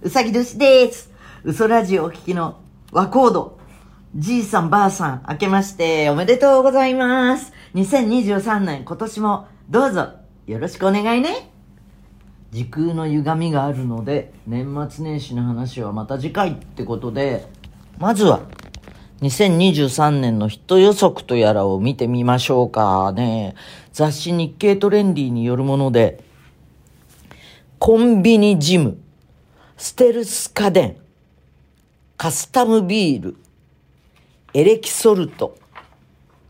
うさぎ年です。嘘ラジオお聞きの和コード。じいさんばあさん、明けましておめでとうございます。2023年今年もどうぞよろしくお願いね。時空の歪みがあるので、年末年始の話はまた次回ってことで、まずは、2023年のヒット予測とやらを見てみましょうかね。雑誌日経トレンディによるもので、コンビニジム、ステルス家電、カスタムビール、エレキソルト、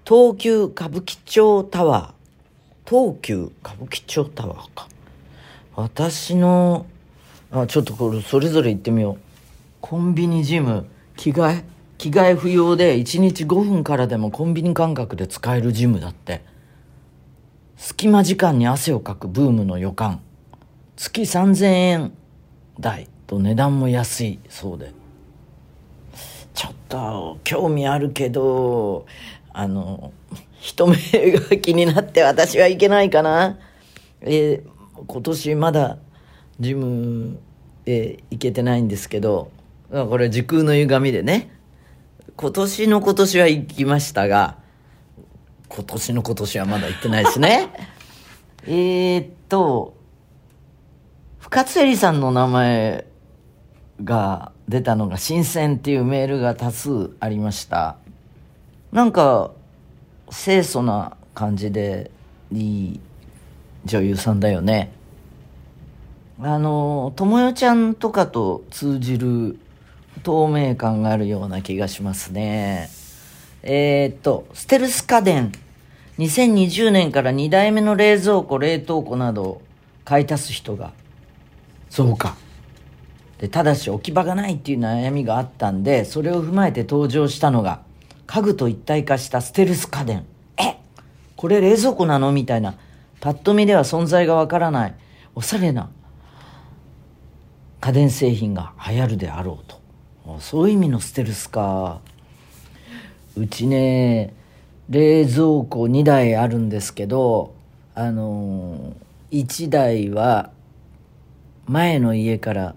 東急歌舞伎町タワー、東急歌舞伎町タワーか。私の、あ、ちょっとこれそれぞれ言ってみよう。コンビニジム、着替え、着替え不要で1日5分からでもコンビニ感覚で使えるジムだって。隙間時間に汗をかくブームの予感。月3000円台と値段も安いそうで。ちょっと興味あるけど、あの、人目が気になって私はいけないかな。え今年まだジムへ行けてないんですけど、これ時空の歪みでね、今年の今年は行きましたが、今年の今年はまだ行ってないですね。えっと、深津絵里さんの名前が出たのが新鮮っていうメールが多数ありました。なんか、清楚な感じでいい女優さんだよね。あの、ともよちゃんとかと通じる透明感があるような気がしますね。えー、っと、ステルス家電。2020年から2代目の冷蔵庫、冷凍庫などを買い足す人が増加。で、ただし置き場がないっていう悩みがあったんで、それを踏まえて登場したのが、家具と一体化したステルス家電。え？これ冷蔵庫なの？みたいな。パッと見では存在がわからない、おしゃれな家電製品が流行るであろうと。そういう意味のステルスか。うちね、冷蔵庫2台あるんですけど、あのー、1台は前の家から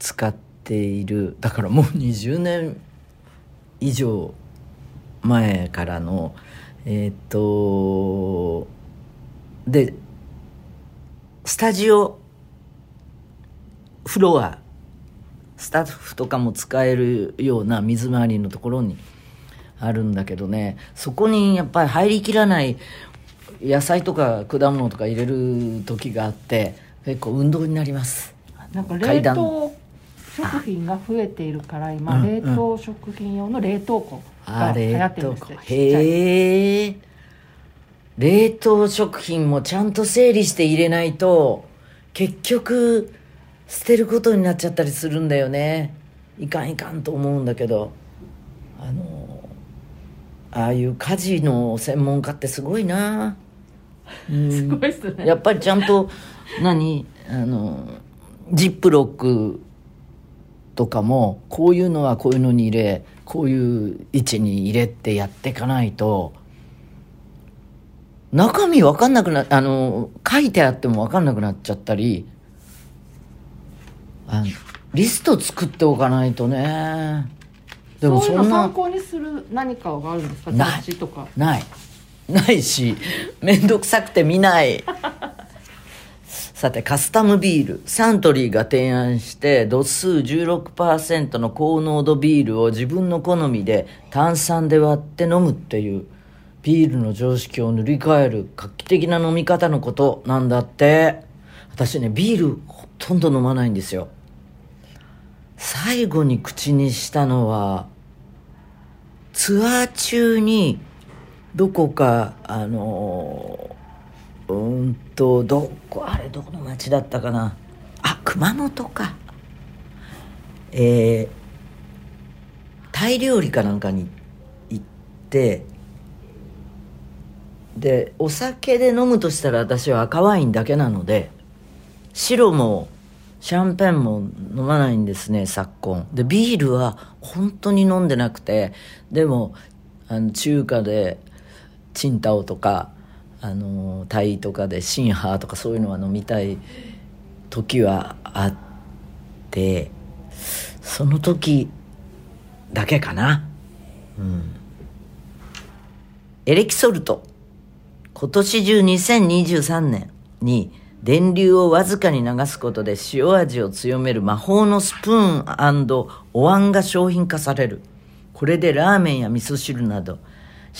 使っている、だからもう20年以上前からの、えーっと、で、スタジオフロア、スタッフとかも使えるような水回りのところにあるんだけどね、そこにやっぱり入りきらない野菜とか果物とか入れる時があって、結構運動になります。なんか冷凍食品が増えているから今、うん冷凍食品用の冷凍庫あが流行冷ってるんですへえ冷凍食品もちゃんと整理して入れないと結局捨てることになっちゃったりするんだよね。いかんいかんと思うんだけど。あのああいう家事の専門家ってすごいな。うん。すごいっすね。やっぱりちゃんと何？あのジップロックとかもこういうのはこういうのに入れこういう位置に入れてやっていかないと中身分かんなくなあの書いてあっても分かんなくなっちゃったりあのリスト作っておかないとね。でもそういうのそんな参考にする何かがあるんですかないない。ないし面倒くさくて見ないさてカスタムビール。サントリーが提案して度数16%の高濃度ビールを自分の好みで炭酸で割って飲むっていうビールの常識を塗り替える画期的な飲み方のことなんだって。私ねビールほとんど飲まないんですよ。最後に口にしたのはツアー中にどこかあのうんとどこあれどこの町だったかな？あ熊本か。えー、タイ料理かなんかに行ってでお酒で飲むとしたら私は赤ワインだけなので白もシャンペンも飲まないんですね昨今。でビールは本当に飲んでなくてでもあの中華でチンタオとかあのタイとかでシンハーとかそういうのは飲みたい時はあってその時だけかな。うん。エレキソルト。今年中2023年に電流をわずかに流すことで塩味を強める魔法のスプーンお椀が商品化される。これでラーメンや味噌汁など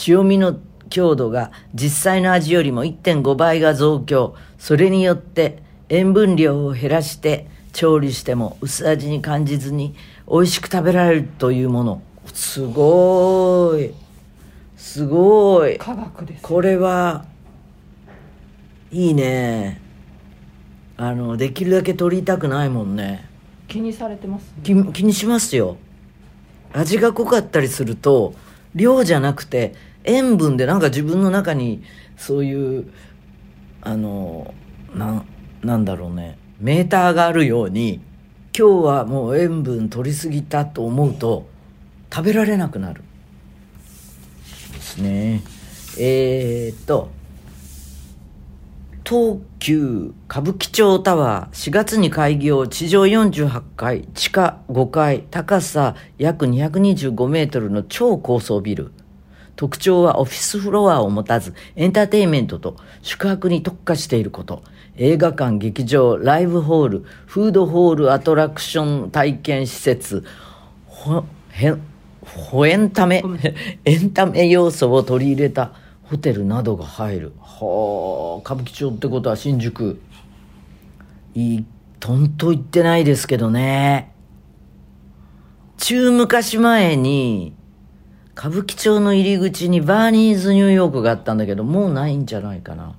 塩味の強度が実際の味よりも1.5倍が増強。それによって塩分量を減らして調理しても薄味に感じずに美味しく食べられるというもの。すごい。すごい。科学ですこれはいいね。あのできるだけ取りたくないもんね。気にされてます、ね、気気にしますよ。味が濃かったりすると量じゃなくて塩分でなんか自分の中にそういうあのななんだろうね。メーターがあるように今日はもう塩分取りすぎたと思うと食べられなくなる。ですね。えー、っと東急歌舞伎町タワー4月に開業。地上48階地下5階高さ約225メートルの超高層ビル。特徴はオフィスフロアを持たずエンターテインメントと宿泊に特化していること。映画館劇場ライブホールフードホールアトラクション体験施設ほへほエンタメエンタメ要素を取り入れたホテルなどが入る。はあ歌舞伎町ってことは新宿。いいとんと言ってないですけどね。中昔前に歌舞伎町の入り口にバーニーズニューヨークがあったんだけどもうないんじゃないかな。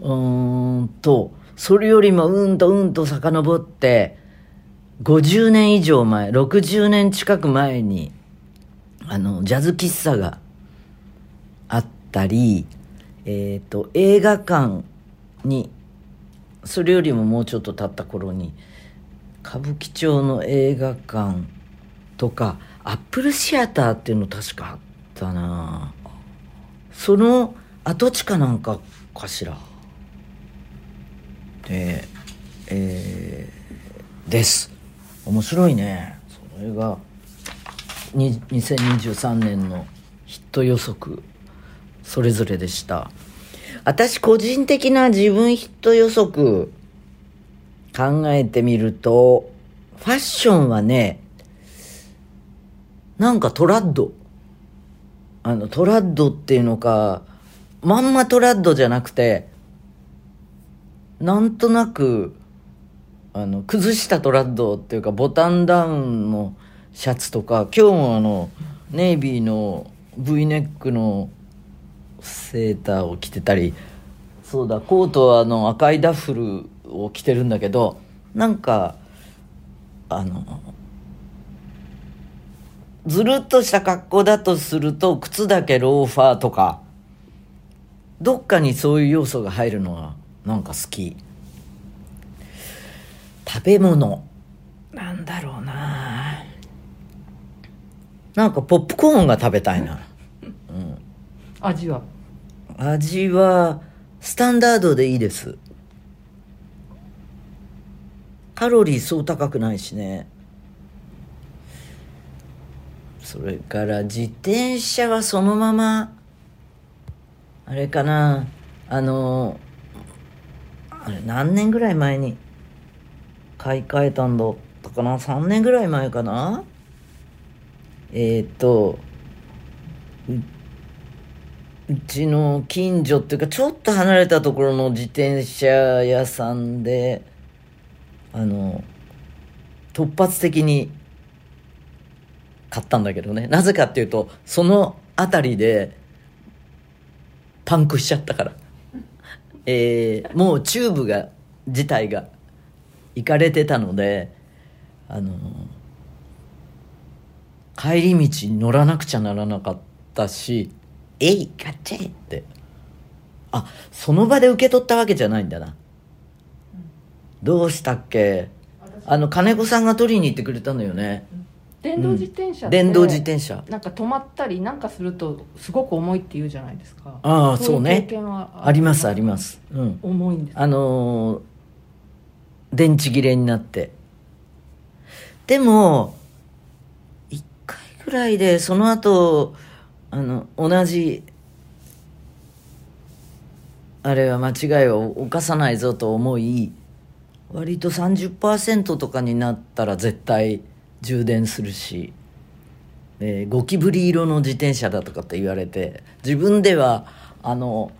うーんとそれよりもうんとうんと遡って50年以上前60年近く前にあのジャズ喫茶があったりえっ、と映画館にそれよりももうちょっと経った頃に歌舞伎町の映画館とかアップルシアターっていうの確かあったな。その跡地かなんかかしら。でえーです。面白いね。それが2023年のヒット予測。それぞれでした。私個人的な自分ヒット予測考えてみるとファッションはねなんかトラッド。あのトラッドっていうのかまんまトラッドじゃなくてなんとなくあの崩したトラッドっていうかボタンダウンのシャツとか今日もあのネイビーの V ネックのセーターを着てたりそうだコートはあの赤いダッフルを着てるんだけどなんかあのずるっとした格好だとすると靴だけローファーとかどっかにそういう要素が入るのがなんか好き。食べ物。なんだろうな。なんかポップコーンが食べたいな。味は？味はスタンダードでいいです。カロリーそう高くないしねそれから自転車はそのままあれかなあのあれ何年ぐらい前に買い替えたんだったかな3年ぐらい前かな。えー、とううちの近所っていうかちょっと離れたところの自転車屋さんであの突発的に買ったんだけどね。なぜかっていうとその辺りでパンクしちゃったから。えー、もうチューブが自体が行かれてたのであの帰り道に乗らなくちゃならなかったし「えいガチェ!」って。あその場で受け取ったわけじゃないんだな。どうしたっけ？あの金子さんが取りに行ってくれたのよね電動自転車って、電動自転車。なんか止まったりなんかするとすごく重いって言うじゃないですか。ああいそうねありますあります。うん。重いんです。あのー電池切れになって。でも、一回ぐらいで、その後、あの、同じ、あれは間違いを犯さないぞと思い、割と30%とかになったら絶対充電するし、えーゴキブリ色の自転車だとかって言われて、自分では、あの、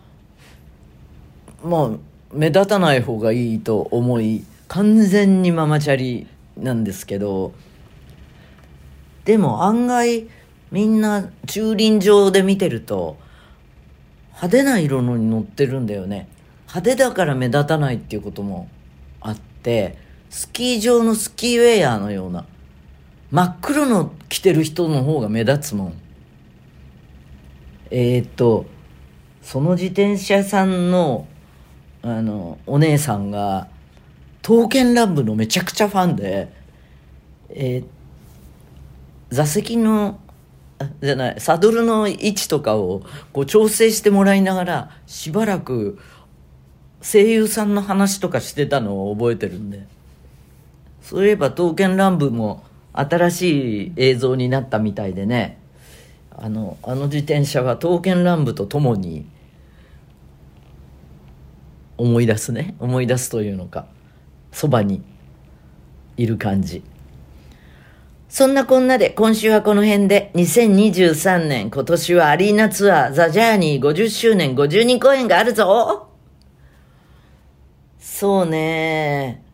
もう目立たない方がいいと思い完全にママチャリなんですけどでも案外みんな駐輪場で見てると派手な色のに乗ってるんだよね。派手だから目立たないっていうこともあってスキー場のスキーウェアのような真っ黒の着てる人の方が目立つもん。えー、っとその自転車さんのあのお姉さんが刀剣乱舞のめちゃくちゃファンで、えー座席のじゃないサドルの位置とかをこう調整してもらいながらしばらく声優さんの話とかしてたのを覚えてるんで。そういえば刀剣乱舞も新しい映像になったみたいでね。あのあの自転車は刀剣乱舞とともに思い出すね。思い出すというのか。そばにいる感じ。そんなこんなで今週はこの辺で2023年今年はアリーナツアーザ・ジャーニー50周年52公演があるぞ。そうね。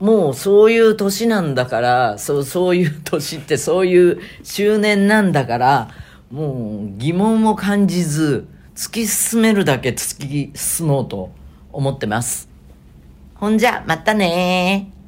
もうそういう年なんだから、そう、そういう年ってそういう周年なんだから、もう疑問を感じず、突き進めるだけ突き進もうと思ってます。ほんじゃ、またねー。